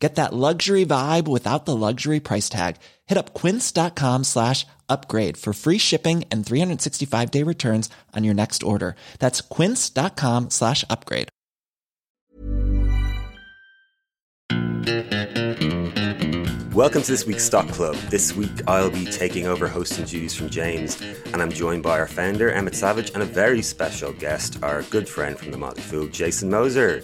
Get that luxury vibe without the luxury price tag. Hit up quince.com slash upgrade for free shipping and 365 day returns on your next order. That's quince.com slash upgrade. Welcome to this week's Stock Club. This week I'll be taking over hosting duties from James, and I'm joined by our founder, Emmett Savage, and a very special guest, our good friend from the Motley Fool, Jason Moser.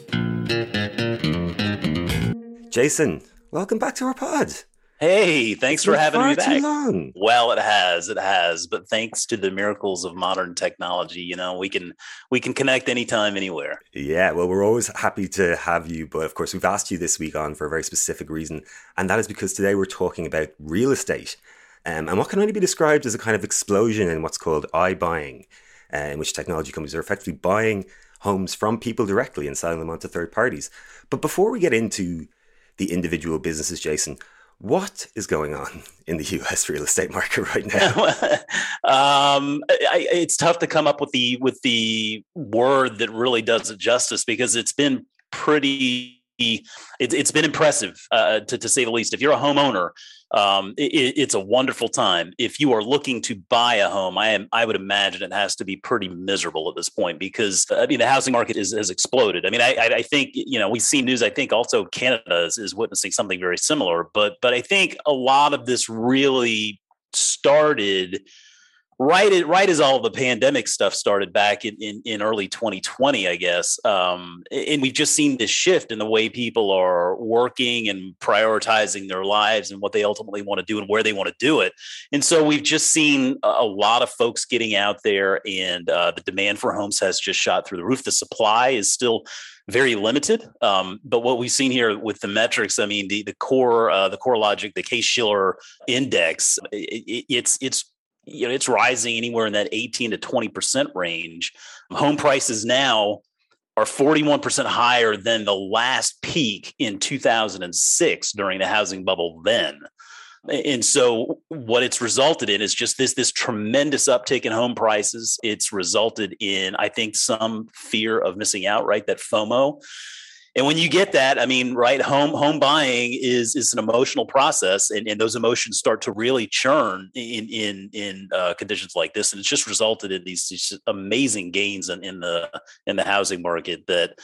Jason, welcome back to our pod. Hey, thanks for having me back. Too long. Well, it has, it has, but thanks to the miracles of modern technology, you know, we can we can connect anytime, anywhere. Yeah, well, we're always happy to have you, but of course, we've asked you this week on for a very specific reason, and that is because today we're talking about real estate, um, and what can only be described as a kind of explosion in what's called iBuying, uh, in which technology companies are effectively buying homes from people directly and selling them onto third parties. But before we get into the individual businesses, Jason. What is going on in the U.S. real estate market right now? um, I, it's tough to come up with the with the word that really does it justice because it's been pretty. It, has been impressive uh, to, to say the least. If you're a homeowner, um, it, it's a wonderful time. If you are looking to buy a home, I am I would imagine it has to be pretty miserable at this point because I mean the housing market is, has exploded. I mean I, I think you know we see news. I think also Canada is, is witnessing something very similar. But but I think a lot of this really started right right as all the pandemic stuff started back in, in, in early 2020 i guess um, and we've just seen this shift in the way people are working and prioritizing their lives and what they ultimately want to do and where they want to do it and so we've just seen a, lot of folks getting out there and uh, the demand for homes has just shot through the roof the supply is still very limited. Um, but what we've seen here with the metrics, I mean, the the core uh, the CoreLogic, the Case Shiller index, it, it, it's it's you know it's rising anywhere in that 18 to 20 percent range. Home prices now are 41% higher than the last peak in 2006 during the housing bubble then. And so what it's resulted in is just this this tremendous uptick in home prices. It's resulted in i think some fear of missing out right that fomo and when you get that i mean right home home buying is is an emotional process and, and those emotions start to really churn in in in uh, conditions like this and it's just resulted in these, these amazing gains in, in the in the housing market that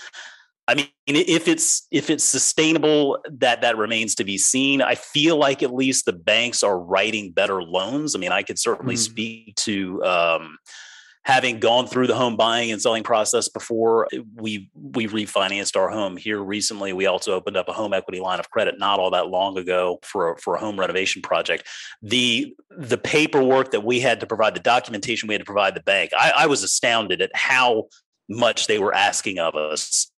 I mean, if it's if it's sustainable, that that remains to be seen. I feel like at least the banks are writing better loans. I mean, I could certainly mm. speak to um, having gone through the home buying and selling process before we we refinanced our home. Here recently we also opened up a home equity line of credit not all that long ago for a, for a home renovation project. The the paperwork that we had to provide the documentation we had to provide the bank I, I was astounded at how much they were asking of us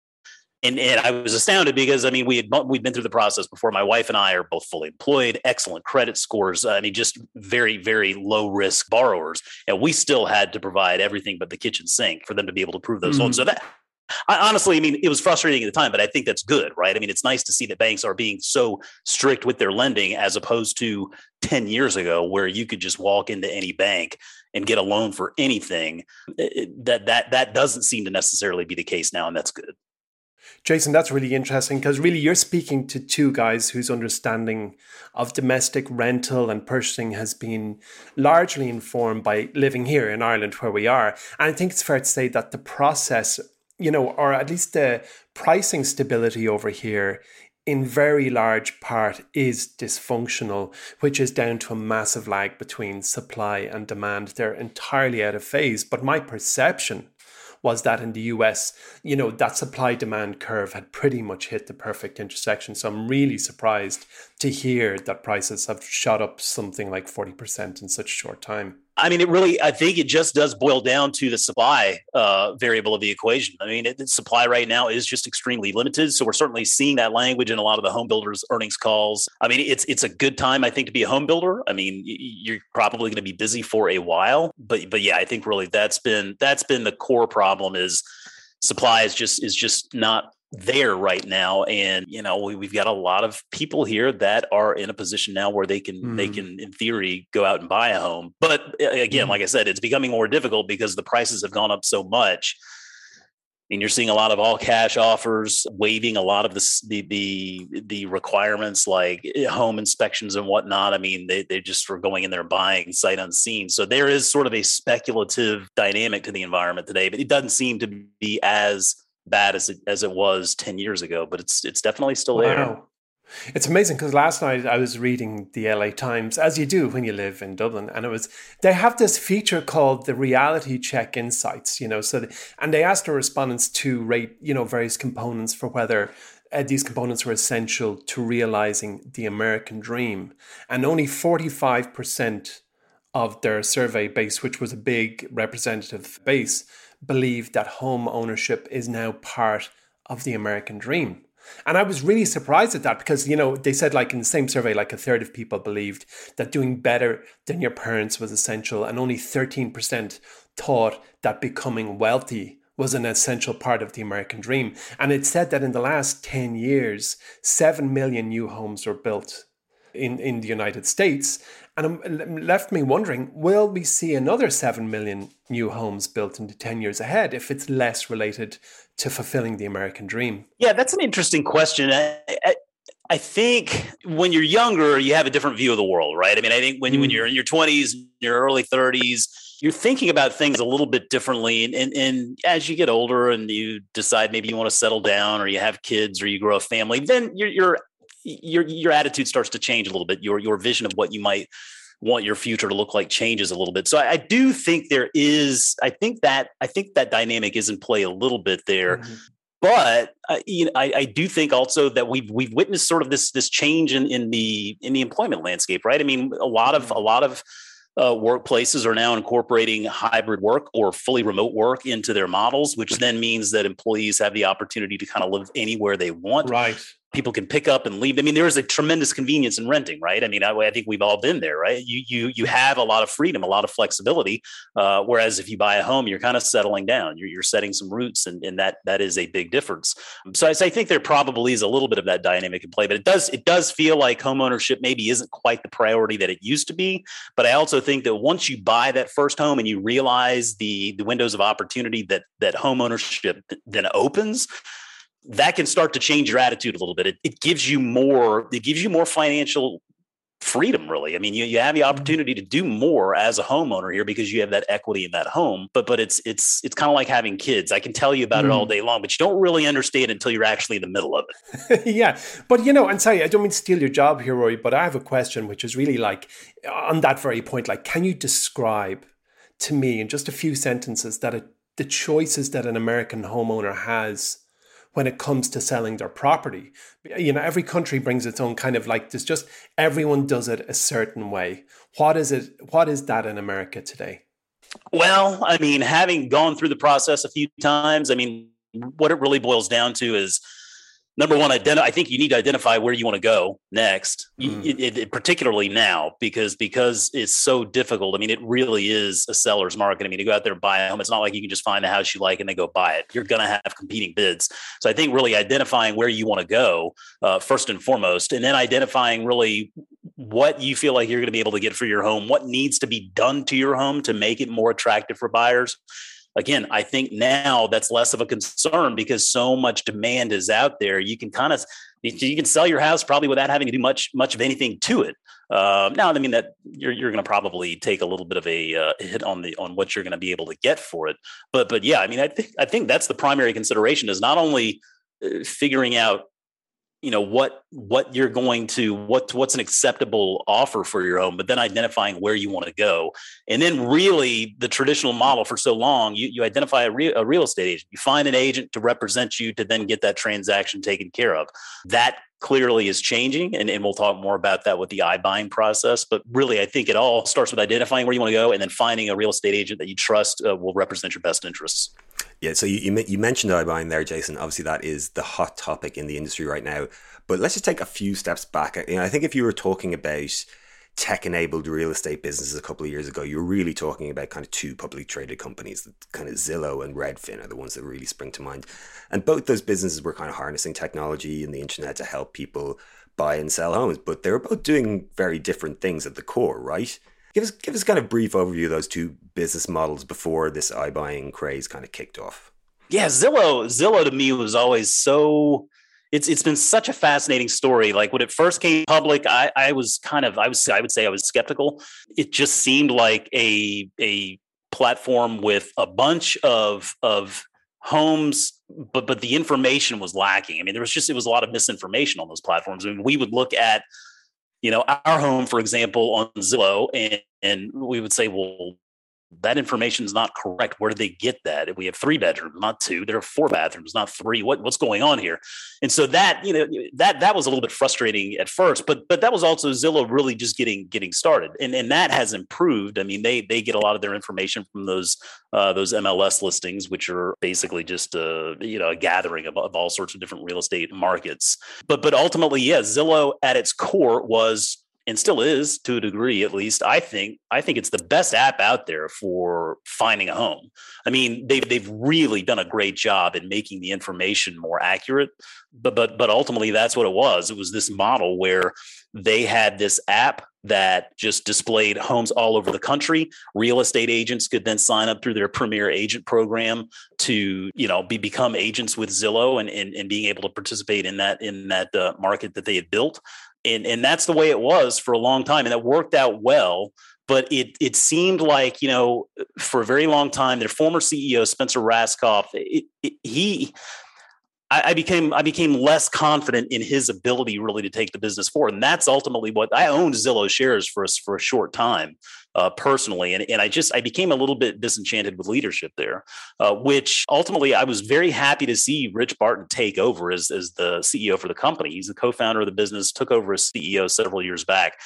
and, and I was astounded because I mean we had we'd been through the process before. My wife and I are both fully employed, excellent credit scores. I mean, just very very low risk borrowers, and we still had to provide everything but the kitchen sink for them to be able to prove those mm-hmm. loans. So that I, honestly, I mean, it was frustrating at the time, but I think that's good, right? I mean, it's nice to see that banks are being so strict with their lending as opposed to 10 years ago, where you could just walk into any bank and get a loan for anything. That that that doesn't seem to necessarily be the case now, and that's good. Jason, that's really interesting because really you're speaking to two guys whose understanding of domestic rental and purchasing has been largely informed by living here in Ireland where we are. And I think it's fair to say that the process, you know, or at least the pricing stability over here in very large part is dysfunctional, which is down to a massive lag between supply and demand. They're entirely out of phase. But my perception was that in the US, you know, that supply demand curve had pretty much hit the perfect intersection. So I'm really surprised to hear that prices have shot up something like 40% in such a short time. I mean, it really, I think it just does boil down to the supply uh, variable of the equation. I mean, it, supply right now is just extremely limited. So we're certainly seeing that language in a lot of the home builders' earnings calls. I mean, it's it's a good time, I think, to be a home builder. I mean, you're probably going to be busy for a while, but but yeah, I think really that's been that's been the core problem is supply is just is just not there right now and you know we, have got a lot of people here that are in a position now where they can mm. they can in theory go out and buy a home but again mm. like i said it's becoming more difficult because the prices have gone up so much and you're seeing a lot of all cash offers waiving a lot of the the the, the requirements like eh, home inspections and whatnot i mean they, they just were going in there buying sight unseen so there is sort of a speculative dynamic to the environment today but it doesn't seem to be as bad as it as it was 10 years ago, but it's it's definitely still wow. there. It's amazing because last night I was reading the LA Times, as you do when you live in Dublin, and it was they have this feature called the Reality Check Insights, you know. So, the, and they asked the respondents to rate, you know, various components for whether uh, these components were essential to realizing the American dream, and only forty five percent of their survey base, which was a big representative base, believe that home ownership is now part of the American dream. And I was really surprised at that because, you know, they said, like in the same survey, like a third of people believed that doing better than your parents was essential, and only 13% thought that becoming wealthy was an essential part of the American dream. And it said that in the last 10 years, 7 million new homes were built in, in the United States. And it left me wondering will we see another 7 million new homes built in the 10 years ahead if it's less related to fulfilling the American dream? Yeah, that's an interesting question. I, I, I think when you're younger, you have a different view of the world, right? I mean, I think when, mm. when you're in your 20s, your early 30s, you're thinking about things a little bit differently. And, and, and, as you get older and you decide maybe you want to settle down or you have kids or you grow a family, then your, your your your attitude starts to change a little bit. Your your vision of what you might want your future to look like changes a little bit. So I, I do think there is. I think that I think that dynamic is in play a little bit there. Mm-hmm. But uh, you know, I, I, do think also that we've we've witnessed sort of this this change in, in the in the employment landscape, right? I mean, a lot of a lot of uh, workplaces are now incorporating hybrid work or fully remote work into their models, which then means that employees have the opportunity to kind of live anywhere they want. Right people can pick up and leave. I mean, there is a tremendous convenience in renting, right? I mean, I, I, think we've all been there, right? You you you have a lot of freedom, a lot of flexibility. Uh, whereas if you buy a home, you're kind of settling down. You're, you're setting some roots, and, and that that is a big difference. So I, so I think there probably is a little bit of that dynamic in play, but it does it does feel like homeownership maybe isn't quite the priority that it used to be. But I also think that once you buy that first home and you realize the the windows of opportunity that that home ownership then opens that can start to change your attitude a little bit. It, it gives you more, it gives you more financial freedom really i mean you, you have the mm-hmm. opportunity to do more as a homeowner here because you have that equity in that home but but it's it's it's kind of like having kids i can tell you about mm. it all mm. day long but you don't really understand until you're actually in the middle of it yeah but you know and sorry i don't mean to steal your job here roy but i have a question which is really like on that very point like can you describe to me in just a few sentences that a, the choices that an american homeowner has when it comes to selling their property. You know, every country brings its own kind of like there's just everyone does it a certain way. What is it? What is that in America today? Well, I mean, having gone through the process a few times, I mean, what it really boils down to is number one, identi- I think you need to identify where you want to go next, mm. it, it, particularly now because because it's so difficult. I mean, it really is a seller's market. I mean, to go out there and buy a home, it's not like you can just find a house you like and then go buy it. You're going to have competing bids. So I think really identifying where you want to go uh, first and foremost, and then identifying really what you feel like you're going to be able to get for your home, what needs to be done to your home to make it more attractive for buyers again, I think now that's less of a concern because so much demand is out there. You can kind of you can sell your house probably without having to do much much of anything to it. Uh, now, I mean that you're you're going to probably take a little bit of a uh, hit on the on what you're going to be able to get for it. But but yeah, I mean I think I think that's the primary consideration is not only uh, figuring out you know what what you're going to what what's an acceptable offer for your home but then identifying where you want to go. And then really the traditional model for so long you, you identify a, re- a real estate agent. You find an agent to represent you to then get that transaction taken care of. That clearly is changing and, and we'll talk more about that with the iBuying process but really i think it all starts with identifying where you want to go and then finding a real estate agent that you trust uh, will represent your best interests yeah, so you, you, you mentioned iBuying there, Jason. Obviously, that is the hot topic in the industry right now. But let's just take a few steps back. You know, I think if you were talking about tech-enabled real estate businesses a couple of years ago, you're really talking about kind of two publicly traded companies, kind of Zillow and Redfin are the ones that really spring to mind. And both those businesses were kind of harnessing technology and the internet to help people buy and sell homes, but they were both doing very different things at the core, right? Give us give us kind of brief overview of those two business models before this iBuying craze kind of kicked off. Yeah, Zillow Zillow to me was always so it's it's been such a fascinating story. Like when it first came public, I, I was kind of I was I would say I was skeptical. It just seemed like a a platform with a bunch of of homes but but the information was lacking. I mean, there was just it was a lot of misinformation on those platforms. I mean, we would look at you know, our home, for example, on Zillow, and, and we would say, well, that information is not correct. Where did they get that? We have three bedrooms, not two. There are four bathrooms, not three. What, what's going on here? And so that you know that that was a little bit frustrating at first, but but that was also Zillow really just getting getting started, and and that has improved. I mean, they they get a lot of their information from those uh, those MLS listings, which are basically just a uh, you know a gathering of, of all sorts of different real estate markets. But but ultimately, yeah, Zillow at its core was and still is to a degree at least i think i think it's the best app out there for finding a home. I mean they've, they've really done a great job in making the information more accurate but but but ultimately that's what it was. It was this model where they had this app that just displayed homes all over the country. Real estate agents could then sign up through their premier agent program to you know be become agents with zillow and and, and being able to participate in that in that uh, market that they had built and and that's the way it was for a long time, and that worked out well. But it it seemed like you know for a very long time, their former CEO Spencer Rascoff, it, it, he. I, I became I became less confident in his ability really to take the business forward, and that's ultimately what I owned Zillow shares for us for a short time, uh, personally, and and I just I became a little bit disenchanted with leadership there, uh, which ultimately I was very happy to see Rich Barton take over as as the CEO for the company. He's the co-founder of the business, took over as CEO several years back.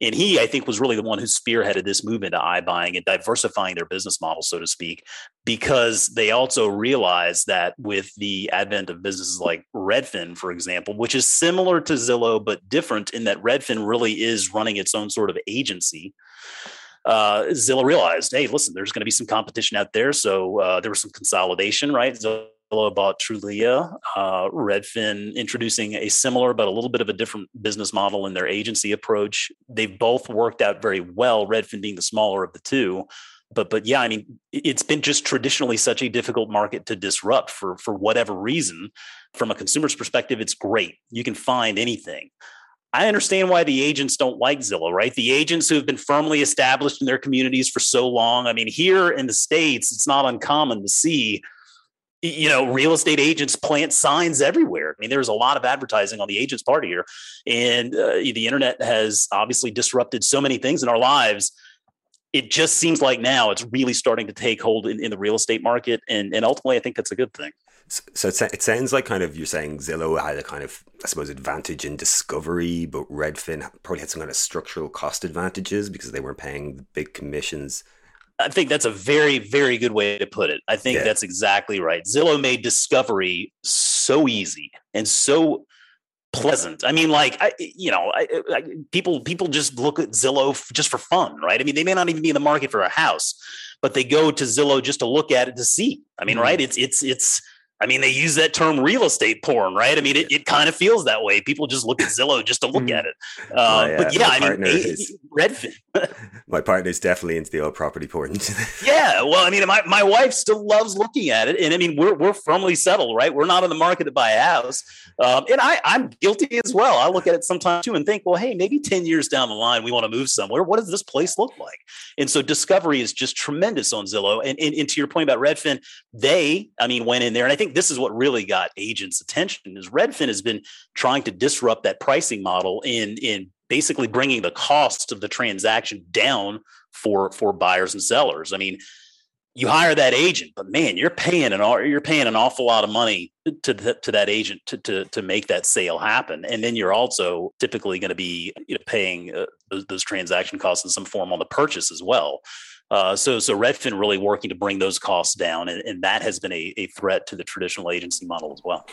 And he, I think, was really the one who spearheaded this movement to iBuying and diversifying their business model, so to speak, because they also realized that with the advent of businesses like Redfin, for example, which is similar to Zillow, but different in that Redfin really is running its own sort of agency uh, Zillow realized, hey, listen, there's going to be some competition out there. So uh, there was some consolidation, right? Zillow bought Trulia, uh, Redfin introducing a similar but a little bit of a different business model in their agency approach. They've both worked out very well. Redfin being the smaller of the two, but but yeah, I mean, it's been just traditionally such a difficult market to disrupt for for whatever reason. From a consumer's perspective, it's great. You can find anything. I understand why the agents don't like Zillow, right? The agents who have been firmly established in their communities for so long. I mean, here in the States, it's not uncommon to see, you know, real estate agents plant signs everywhere. I mean, there's a lot of advertising on the agent's part here. And uh, the internet has obviously disrupted so many things in our lives. It just seems like now it's really starting to take hold in, in the real estate market. And, and ultimately, I think that's a good thing. So it, it sounds like kind of you're saying Zillow had a kind of I suppose advantage in discovery, but Redfin probably had some kind of structural cost advantages because they weren't paying the big commissions. I think that's a very very good way to put it. I think yeah. that's exactly right. Zillow made discovery so easy and so pleasant. I mean, like I, you know, I, I, people people just look at Zillow f- just for fun, right? I mean, they may not even be in the market for a house, but they go to Zillow just to look at it to see. I mean, mm. right? It's it's it's I mean, they use that term real estate porn, right? I mean, it, it kind of feels that way. People just look at Zillow just to look mm-hmm. at it. Uh, yeah, but yeah, I mean, Redfin. my partner's definitely into the old property porn. yeah, well, I mean, my, my wife still loves looking at it, and I mean, we're we're firmly settled, right? We're not in the market to buy a house, um, and I I'm guilty as well. I look at it sometimes too and think, well, hey, maybe ten years down the line we want to move somewhere. What does this place look like? And so discovery is just tremendous on Zillow. And, and, and to your point about Redfin, they, I mean, went in there, and I think this is what really got agents' attention is Redfin has been trying to disrupt that pricing model in in basically bringing the cost of the transaction down for for buyers and sellers. I mean, you hire that agent, but man, you're paying an you're paying an awful lot of money to to that agent to to to make that sale happen, and then you're also typically going to be you know, paying uh, those, those, transaction costs in some form on the purchase as well. Uh, so so Redfin really working to bring those costs down, and, and that has been a, a threat to the traditional agency model as well.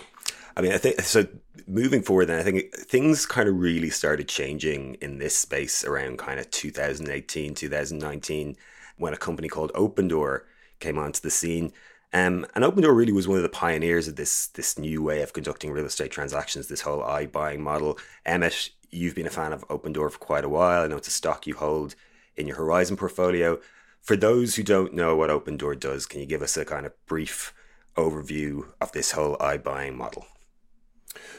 I mean, I think so. Moving forward, then I think things kind of really started changing in this space around kind of 2018, 2019, when a company called Opendoor came onto the scene. Um, and Opendoor really was one of the pioneers of this this new way of conducting real estate transactions, this whole iBuying model. Emmett, you've been a fan of Opendoor for quite a while. I know it's a stock you hold in your Horizon portfolio. For those who don't know what Opendoor does, can you give us a kind of brief overview of this whole iBuying model?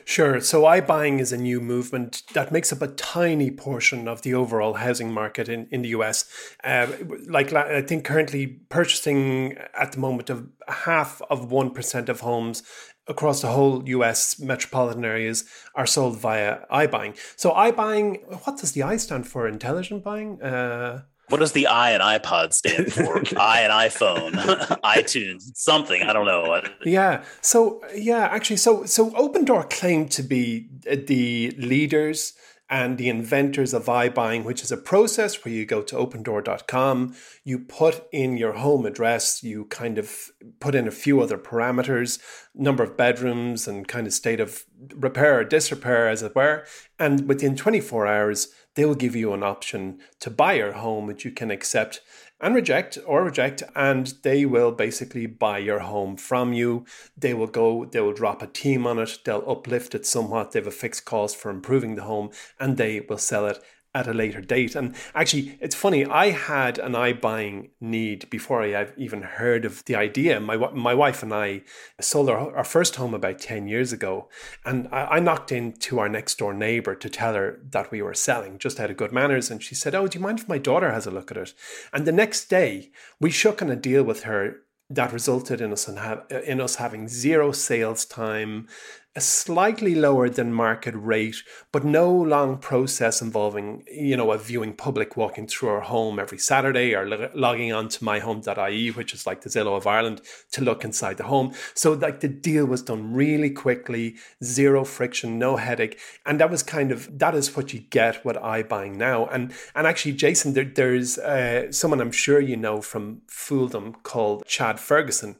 Sure. So iBuying is a new movement that makes up a tiny portion of the overall housing market in, in the US. Uh, like I think currently purchasing at the moment of half of 1% of homes across the whole US metropolitan areas are sold via iBuying. So iBuying, what does the I stand for? Intelligent buying? Uh, what does the I and iPod stand for? I and iPhone, iTunes, something. I don't know. Yeah. So yeah, actually, so so Opendoor claimed to be uh, the leaders and the inventors of iBuying, which is a process where you go to opendoor.com, you put in your home address, you kind of put in a few other parameters, number of bedrooms, and kind of state of repair or disrepair, as it were. And within 24 hours, they will give you an option to buy your home, which you can accept and reject or reject, and they will basically buy your home from you. They will go, they will drop a team on it, they'll uplift it somewhat, they have a fixed cost for improving the home, and they will sell it at a later date. And actually, it's funny. I had an iBuying need before I even heard of the idea. My my wife and I sold our, our first home about ten years ago, and I, I knocked into our next door neighbor to tell her that we were selling, just out of good manners. And she said, "Oh, do you mind if my daughter has a look at it?" And the next day, we shook on a deal with her that resulted in us in, in us having zero sales time, a slightly lower than market rate, but no long process involving, you know, a viewing public walking through our home every Saturday or lo- logging on to myhome.ie, which is like the Zillow of Ireland, to look inside the home. So like the deal was done really quickly, zero friction, no headache. And that was kind of, that is what you get with iBuying now. And, and actually, Jason, there, there's uh, someone I'm sure you know from Fooldom called Chad Ferguson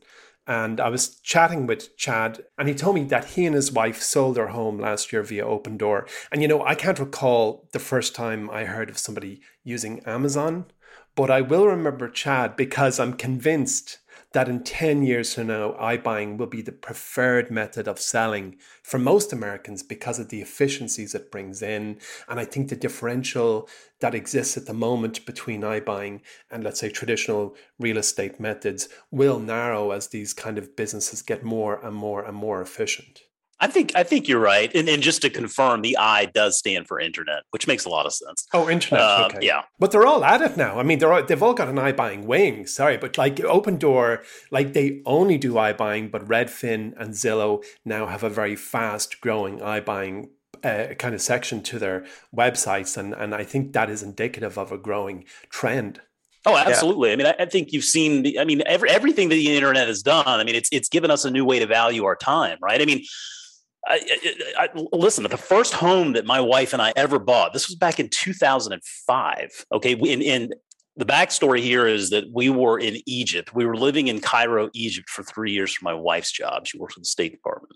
and I was chatting with Chad, and he told me that he and his wife sold their home last year via Opendoor. And you know, I can't recall the first time I heard of somebody using Amazon, but I will remember Chad because I'm convinced that in 10 years from now, iBuying will be the preferred method of selling for most Americans because of the efficiencies it brings in. And I think the differential that exists at the moment between iBuying and, let's say, traditional real estate methods will narrow as these kind of businesses get more and more and more efficient. I think I think you're right, and, and just to confirm, the I does stand for internet, which makes a lot of sense. Oh, internet, uh, okay. yeah. But they're all at it now. I mean, they're all, they've all got an iBuying wing. Sorry, but like Opendoor, like they only do iBuying, but Redfin and Zillow now have a very fast growing iBuying uh, kind of section to their websites, and and I think that is indicative of a growing trend. Oh, absolutely. Yeah. I mean, I, I, think you've seen the, I mean, every, everything that the internet has done. I mean, it's it's given us a new way to value our time, right? I mean, I, I, I, listen, the first home that my wife and I ever bought, this was back in 2005. Okay. In, the backstory here is that we were in Egypt. We were living in Cairo, Egypt for three years for my wife's job. She worked for the State Department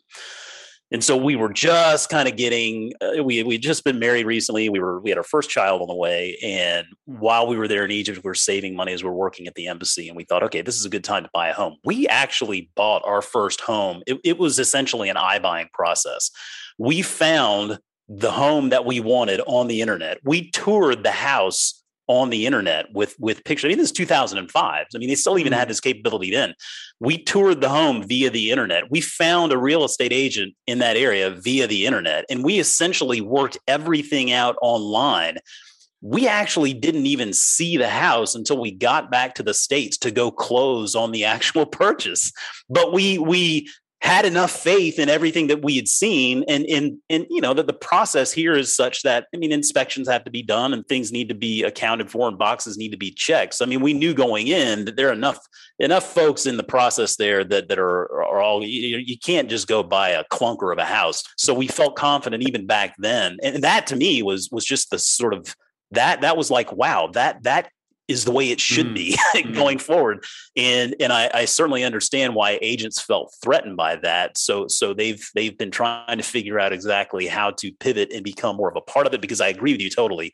and so we were just kind of getting uh, we we just been married recently we were we had our first child on the way and while we were there in egypt we were saving money as we are working at the embassy and we thought okay this is a good time to buy a home. We actually bought our first home. It, it was essentially an iBuying process. We found the home that we wanted on the internet. We toured the house on the internet with with pictures. I mean, this is 2005. I mean, they still even had mm-hmm. this capability then. We toured the home via the internet. We found a real estate agent in that area via the internet, and we essentially worked everything out online. We actually didn't even see the house until we got back to the states to go close on the actual purchase. But we we had enough faith in everything that we had seen and in and you know that the process here is such that i mean inspections have to be done and things need to be accounted for and boxes need to be checked. So i mean we knew going in that there are enough enough folks in the process there that that are are all you, you can't just go buy a clunker of a house. So we felt confident even back then. And that to me was was just the sort of that that was like wow that that is the way it should mm. be mm. going forward. And and I, I, certainly understand why agents felt threatened by that. So so they've they've been trying to figure out exactly how to pivot and become more of a part of it. Because I agree with you totally.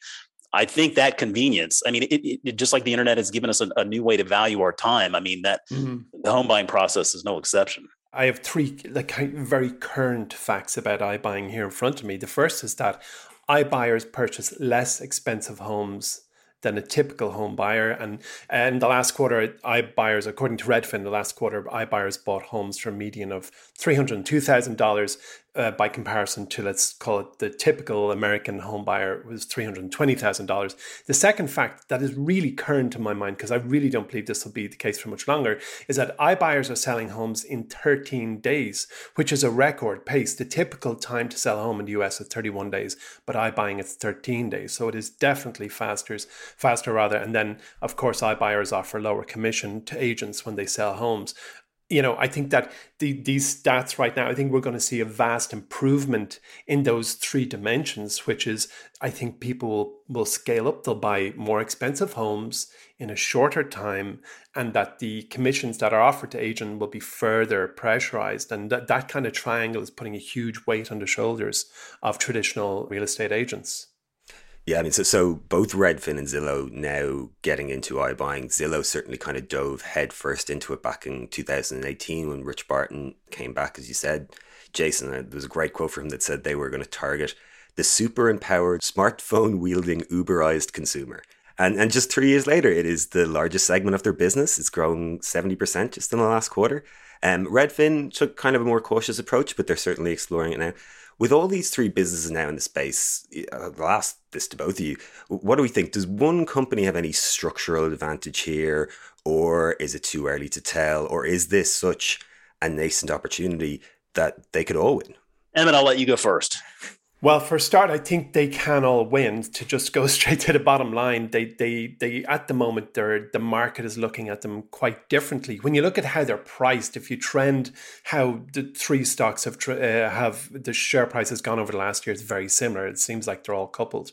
I think that convenience. I mean, it, it just like the internet has given us a, a, new way to value our time. I mean, that mm-hmm. the home buying process is no exception. I have three like very current facts about iBuying here in front of me. The first is that iBuyers purchase less expensive homes than a typical home buyer. And in the last quarter, iBuyers, according to Redfin, the last quarter, iBuyers bought homes for a median of $302,000 uh, by comparison to let's call it the typical American home buyer was three hundred twenty thousand dollars. The second fact that is really current to my mind because I really don't believe this will be the case for much longer is that iBuyers are selling homes in thirteen days, which is a record pace. The typical time to sell a home in the US is thirty one days, but iBuying it's thirteen days, so it is definitely faster, faster rather. And then of course iBuyers offer lower commission to agents when they sell homes you know, I think that the, these stats right now, I think we're going to see a vast improvement in those three dimensions, which is I think people will, will scale up, they'll buy more expensive homes in a shorter time, and that the commissions that are offered to agent will be further pressurized. And that, that kind of triangle is putting a huge weight on the shoulders of traditional real estate agents. Yeah, I mean, so so both Redfin and Zillow now getting into iBuying. Zillow certainly kind of dove headfirst into it back in 2018 when Rich Barton came back, as you said, Jason. There was a great quote from him that said they were going to target the super empowered, smartphone wielding, Uberized consumer. And and just three years later, it is the largest segment of their business. It's grown 70% just in the last quarter. Um, Redfin took kind of a more cautious approach, but they're certainly exploring it now with all these three businesses now in the space, uh, I'll ask this to both of you. What do we think? Does one company have any structural advantage here, or is it too early to tell, or is this such a nascent opportunity that they could all win? Emmett, I'll let you go first. Well, for a start, I think they can all win. To just go straight to the bottom line, they they they at the moment they're the market is looking at them quite differently. When you look at how they're priced, if you trend how the three stocks have uh, have the share price has gone over the last year, it's very similar. It seems like they're all coupled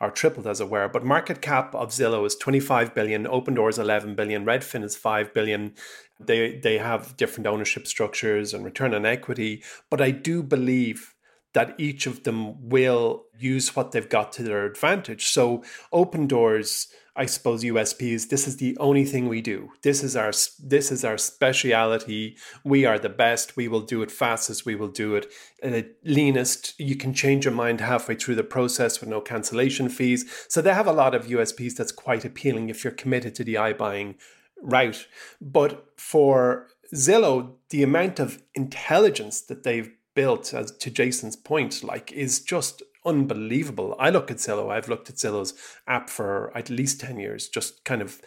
or tripled, as it were. But market cap of Zillow is twenty five billion, Opendoor is eleven billion, Redfin is five billion. They they have different ownership structures and return on equity, but I do believe that each of them will use what they've got to their advantage. So Opendoor's, I suppose USPs. This is the only thing we do. This is our this is our speciality. We are the best. We will do it fastest. We will do it uh, leanest. You can change your mind halfway through the process with no cancellation fees. So they have a lot of USPs that's quite appealing if you're committed to the iBuying route. But for Zillow, the amount of intelligence that they've built, as to Jason's point, like is just unbelievable. I look at Zillow. I've looked at Zillow's app for at least ten years, just kind of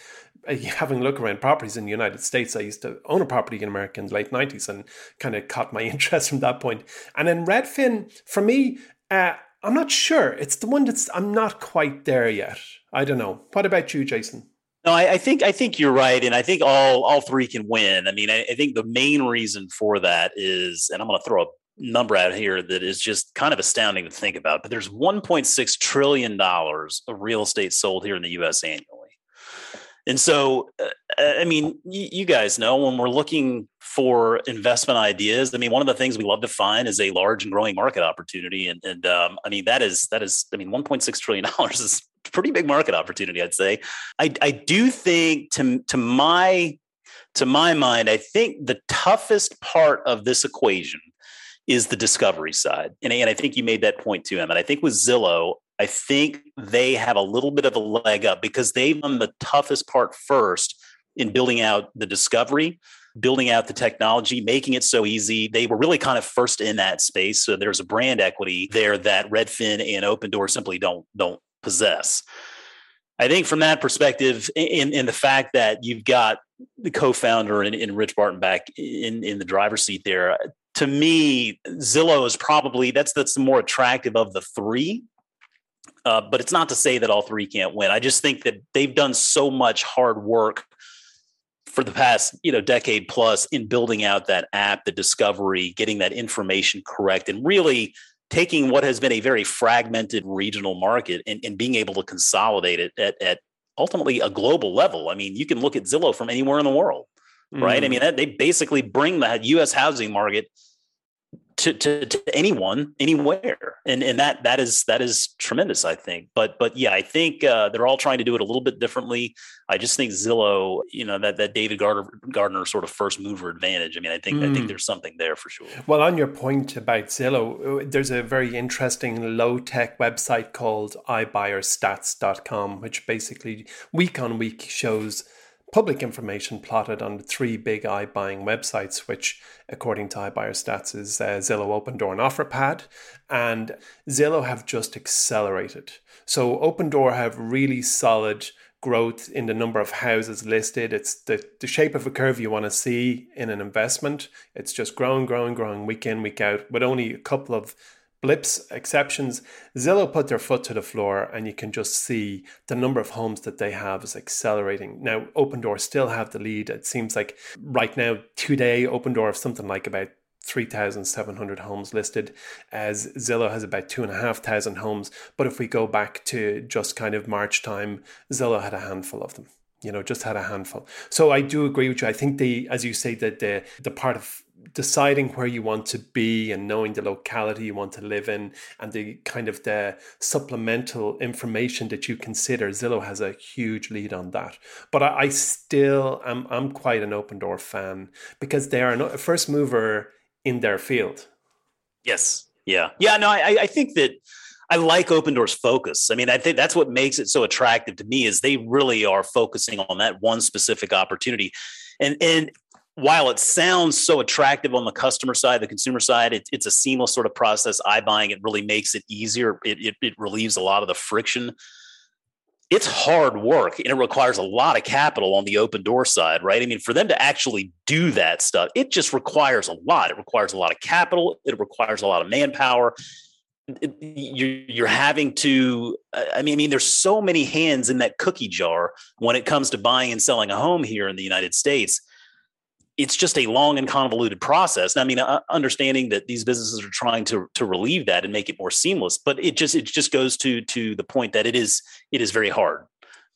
uh, having a look around properties in the United States. I used to own a property in America in the late nineties, and kind of caught my interest from that point. And then Redfin, for me, uh, I'm not sure. It's the one that's I'm not quite there yet. I don't know. What about you, Jason? No, I, I, think I think you're right, and I think all all three can win. I mean, I, I think the main reason for that is, and I'm going to throw a number out here that is just kind of astounding to think about. But there's 1.6 trillion dollars of real estate sold here in the U.S. annually. And so, uh, I mean, you guys know when we're looking for investment ideas. I mean, one of the things we love to find is a large and growing market opportunity, and, and um, I mean that is that is I mean, 1.6 trillion dollars is a pretty big market opportunity. I'd say. I I do think to to my to my mind, I think the toughest part of this equation is the discovery side. And, and I think you made that point to him. And I think with Zillow, I think they have a little bit of a leg up because they've done the toughest part first in building out the discovery, building out the technology, making it so easy. They were really kind of first in that space. So there's a brand equity there that Redfin and Opendoor simply don't don't possess. I think from that perspective, in, in the fact that you've got the co-founder and, and Rich Barton back in, in the driver's seat there, to me, Zillow is probably that's that's the more attractive of the three. Uh, but it's not to say that all three can't win. I just think that they've done so much hard work for the past you know decade plus in building out that app, the discovery, getting that information correct, and really taking what has been a very fragmented regional market and, and being able to consolidate it at, at ultimately a global level. I mean, you can look at Zillow from anywhere in the world, right? Mm. I mean, that, they basically bring the U.S. housing market to, to, to anyone anywhere and and that that is that is tremendous i think but but yeah i think uh, they're all trying to do it a little bit differently i just think zillow you know that that david gardner, gardner sort of first mover advantage i mean i think mm. i think mm. there's something there for sure well on your point about zillow uh, there's a very interesting low tech website called ibuyerstats.com which basically week on week shows public information plotted on the three big iBuying websites, which, according to iBuyerStats, is uh, Zillow, Opendoor, and OfferPad. And Zillow have just accelerated. So Opendoor have really solid growth in the number of houses listed. It's the, the shape of a curve you want to see in an investment. It's just growing, growing, growing week in, week out, with only a couple of blips, exceptions, Zillow put their foot to the floor and you can just see the number of homes that they have is accelerating. Now, Opendoor still have the lead. It seems like right now, today, Opendoor have something like about 3,700 homes listed, as Zillow has about 2,500 homes. But if we go back to just kind of March time, Zillow had a handful of them you know just had a handful so i do agree with you i think the as you say that the the part of deciding where you want to be and knowing the locality you want to live in and the kind of the supplemental information that you consider zillow has a huge lead on that but i, I still am i'm quite an Opendoor fan because they are a first mover in their field yes yeah yeah no i i think that I like Opendoor's focus. I mean, I think that's what makes it so attractive to me is they really are focusing on that one specific opportunity. And and while it sounds so attractive on the customer side, the consumer side, it, it's a seamless sort of process. iBuying it really makes it easier. It, it, it relieves a lot of the friction. It's hard work and it requires a lot of capital on the Opendoor side, right? I mean, for them to actually do that stuff, it just requires a lot. It requires a lot of capital. It requires a lot of manpower. It, you're, you're having to I mean, I mean, there's so many hands in that cookie jar when it comes to buying and selling a home here in the United States it's just a long and convoluted process. And I mean, uh, understanding that these businesses are trying to to relieve that and make it more seamless, but it just it just goes to to the point that it is it is very hard.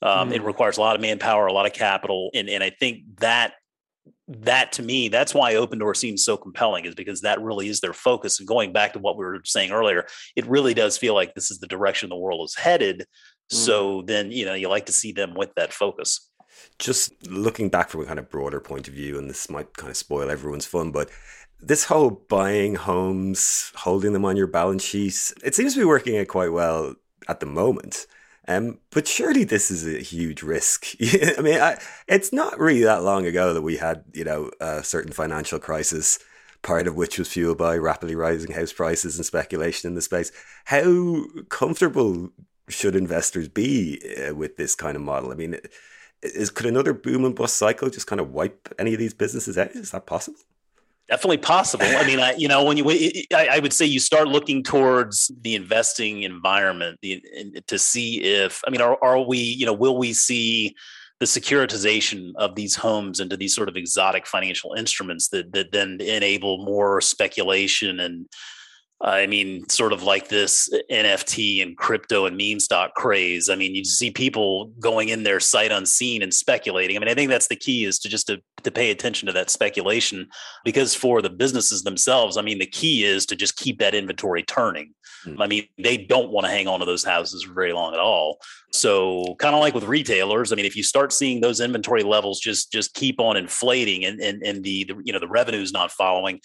Um, mm. It requires a lot of manpower, a lot of capital, and and I think that that to me that's why Opendoor seems so compelling is because that really is their focus. And going back to what we were saying earlier, it really does feel like this is the direction the world is headed. Mm. So then you know you like to see them with that focus just looking back from a kind of broader point of view, and this might kind of spoil everyone's fun, but this whole buying homes, holding them on your balance sheet, it seems to be working out quite well at the moment. Um, but surely this is a huge risk. I mean, I, it's not really that long ago that we had, you know, a certain financial crisis, part of which was fueled by rapidly rising house prices and speculation in the space. How comfortable should investors be uh, with this kind of model? I mean, is could another boom and bust cycle just kind of wipe any of these businesses out? Is that possible? Definitely possible. I mean, I, you know, when you, I, would say you start looking towards the investing environment to see if, I mean, are, are we, you know, will we see the securitization of these homes into these sort of exotic financial instruments that that then enable more speculation and I mean, sort of like this NFT and crypto and meme stock craze. I mean, you see people going in there sight unseen and speculating. I mean, I think that's the key is to just to, to pay attention to that speculation because for the businesses themselves, I mean, the key is to just keep that inventory turning. Mm-hmm. I mean, they don't want to hang on to those houses for very long at all. So kind of like with retailers, I mean, if you start seeing those inventory levels just just keep on inflating and and, and the, the you know the revenues not following,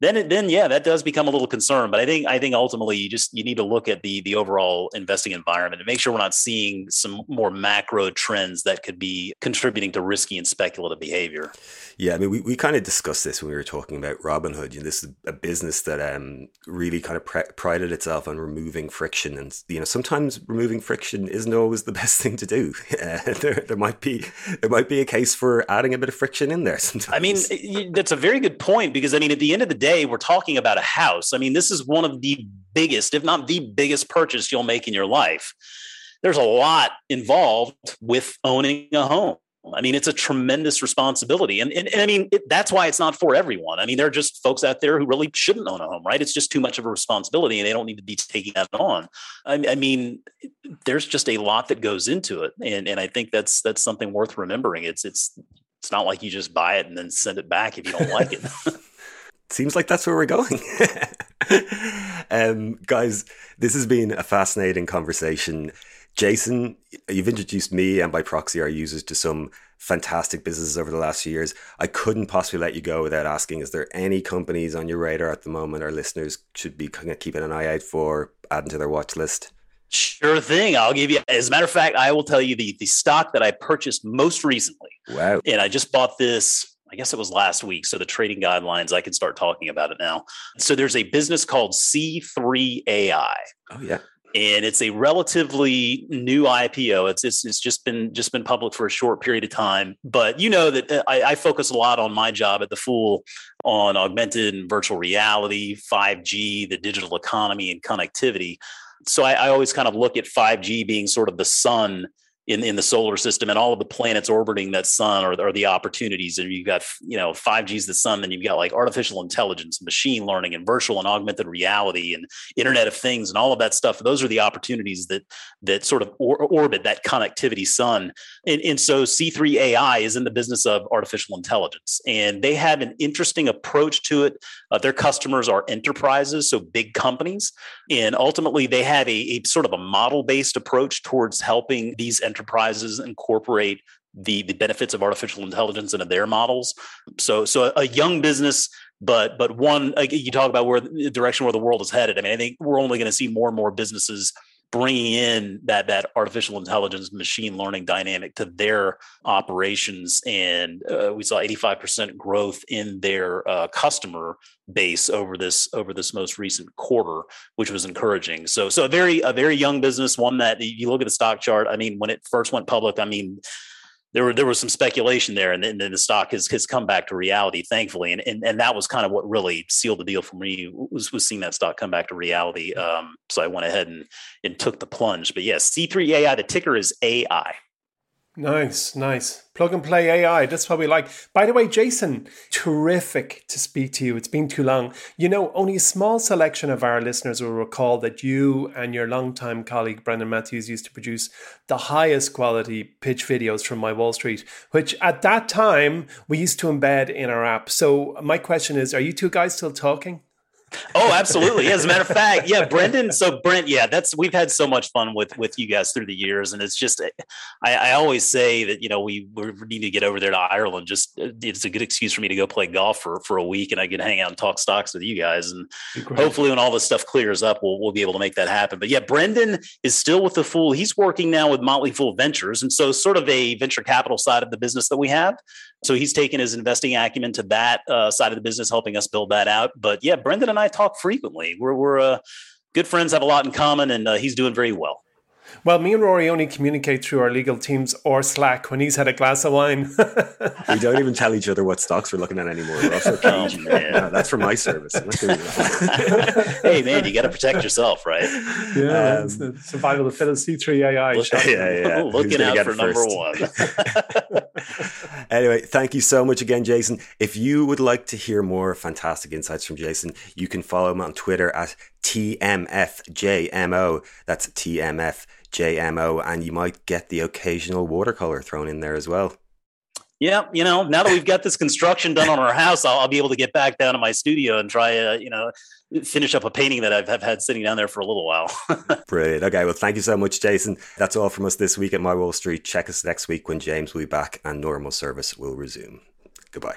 then then yeah, that does become a little concern. But I think I think ultimately you just you need to look at the the overall investing environment and make sure we're not seeing some more macro trends that could be contributing to risky and speculative behavior. Yeah, I mean, we, we kind of discussed this when we were talking about Robinhood. You know, this is a business that um, really kind of pre- prided itself on removing friction, and you know, sometimes removing friction isn't always the best thing to do. Uh, there, there might be there might be a case for adding a bit of friction in there. Sometimes. I mean, that's a very good point because I mean, at the end of the day, we're talking about a house. I mean, this is one of the biggest, if not the biggest, purchase you'll make in your life. There's a lot involved with owning a home. I mean, it's a tremendous responsibility. And, and, and I mean, it, that's why it's not for everyone. I mean, there are just folks out there who really shouldn't own a home, right? It's just too much of a responsibility and they don't need to be taking that on. I, I mean, there's just a lot that goes into it. And, and I think that's, that's something worth remembering. It's, it's, it's not like you just buy it and then send it back if you don't like it. Seems like that's where we're going. um, guys, this has been a fascinating conversation. Jason, you've introduced me and by proxy our users to some fantastic businesses over the last few years. I couldn't possibly let you go without asking: Is there any companies on your radar at the moment our listeners should be kind of keeping an eye out for, adding to their watch list? Sure thing. I'll give you. As a matter of fact, I will tell you the the stock that I purchased most recently. Wow! And I just bought this. I guess it was last week. So the trading guidelines, I can start talking about it now. So there's a business called C3AI. Oh yeah and it's a relatively new IPO. It's, it's, it's just been just been public for a short period of time. But you know that uh, I, I focus a lot on my job at the Fool on augmented and virtual reality, five G, the digital economy, and connectivity. So I, I always kind of look at five G being sort of the sun in, in the solar system and all of the planets orbiting that sun are, are the opportunities. And you've got, you know, 5G's the sun, then you've got like artificial intelligence, machine learning, and virtual and augmented reality and Internet of Things and all of that stuff. Those are the opportunities that that sort of or, orbit that connectivity sun. And, and so C3 AI is in the business of artificial intelligence. And they have an interesting approach to it. Uh, their customers are enterprises, so big companies. And ultimately, they have a, a sort of a model based approach towards helping these enterprises enterprises incorporate the the benefits of artificial intelligence into their models. So so a young business, but but one you talk about where the direction where the world is headed. I mean, I think we're only going to see more and more businesses bringing in that that artificial intelligence machine learning dynamic to their operations and uh, we saw 85% growth in their uh, customer base over this over this most recent quarter which was encouraging. So so a very a very young business one that you look at the stock chart i mean when it first went public i mean there were there was some speculation there, and then, the stock has, has come back to reality, thankfully, and, and and that was kind of what really sealed the deal for me was was seeing that stock come back to reality. Um, so I went ahead and and took the plunge. But yes, C3 AI, the ticker is AI. Nice, nice. Plug and play AI. That's what we like. By the way, Jason, terrific to speak to you. It's been too long. You know, only a small selection of our listeners will recall that you and your longtime colleague Brendan Mathews used to produce the highest quality pitch videos from My Wall Street, which at that time we used to embed in our app. So, my question is are you two guys still talking? Oh, absolutely. As a matter of fact, yeah, Brendan. So Brent, yeah, that's we've had so much fun with with you guys through the years, and it's just eh, I, I always say that you know we, we need to get over there to Ireland. Just eh, it's a good excuse for me to go play golf for for a week, and I can hang out and talk stocks with you guys. And hopefully, when all this stuff clears up, we'll we'll be able to make that happen. But yeah, Brendan is still with the Fool. He's working now with Motley Fool Ventures, and so sort of a venture capital side of the business that we have. So he's taken his investing acumen to that uh, side of the business, helping us build that out. But yeah, Brendan and I talk frequently. We're we're uh, good friends, have a lot in common, and uh, he's doing very well. Well, me and Rory only communicate through our legal teams or Slack when he's had a glass of wine. we don't even tell each other what stocks we're looking at anymore. We're also oh, man. that's for my service. hey, man, you got to protect yourself, right? Yeah, um, survival of the fittest C3 AI. Look, yeah, yeah. Looking out for number one. anyway, thank you so much again, Jason. If you would like to hear more fantastic insights from Jason, you can follow him on Twitter at TMFJMO. That's TMFJMO. And you might get the occasional watercolor thrown in there as well. Yeah, you know, now that we've got this construction done on our house, I'll, I'll be able to get back down to my studio and try, uh, you know, finish up a painting that I've, have had sitting down there for a little while. Brilliant. Okay, well, thank you so much, Jason. That's all from us this week at My Wall Street. Check us next week when James will be back and normal service will resume. Goodbye.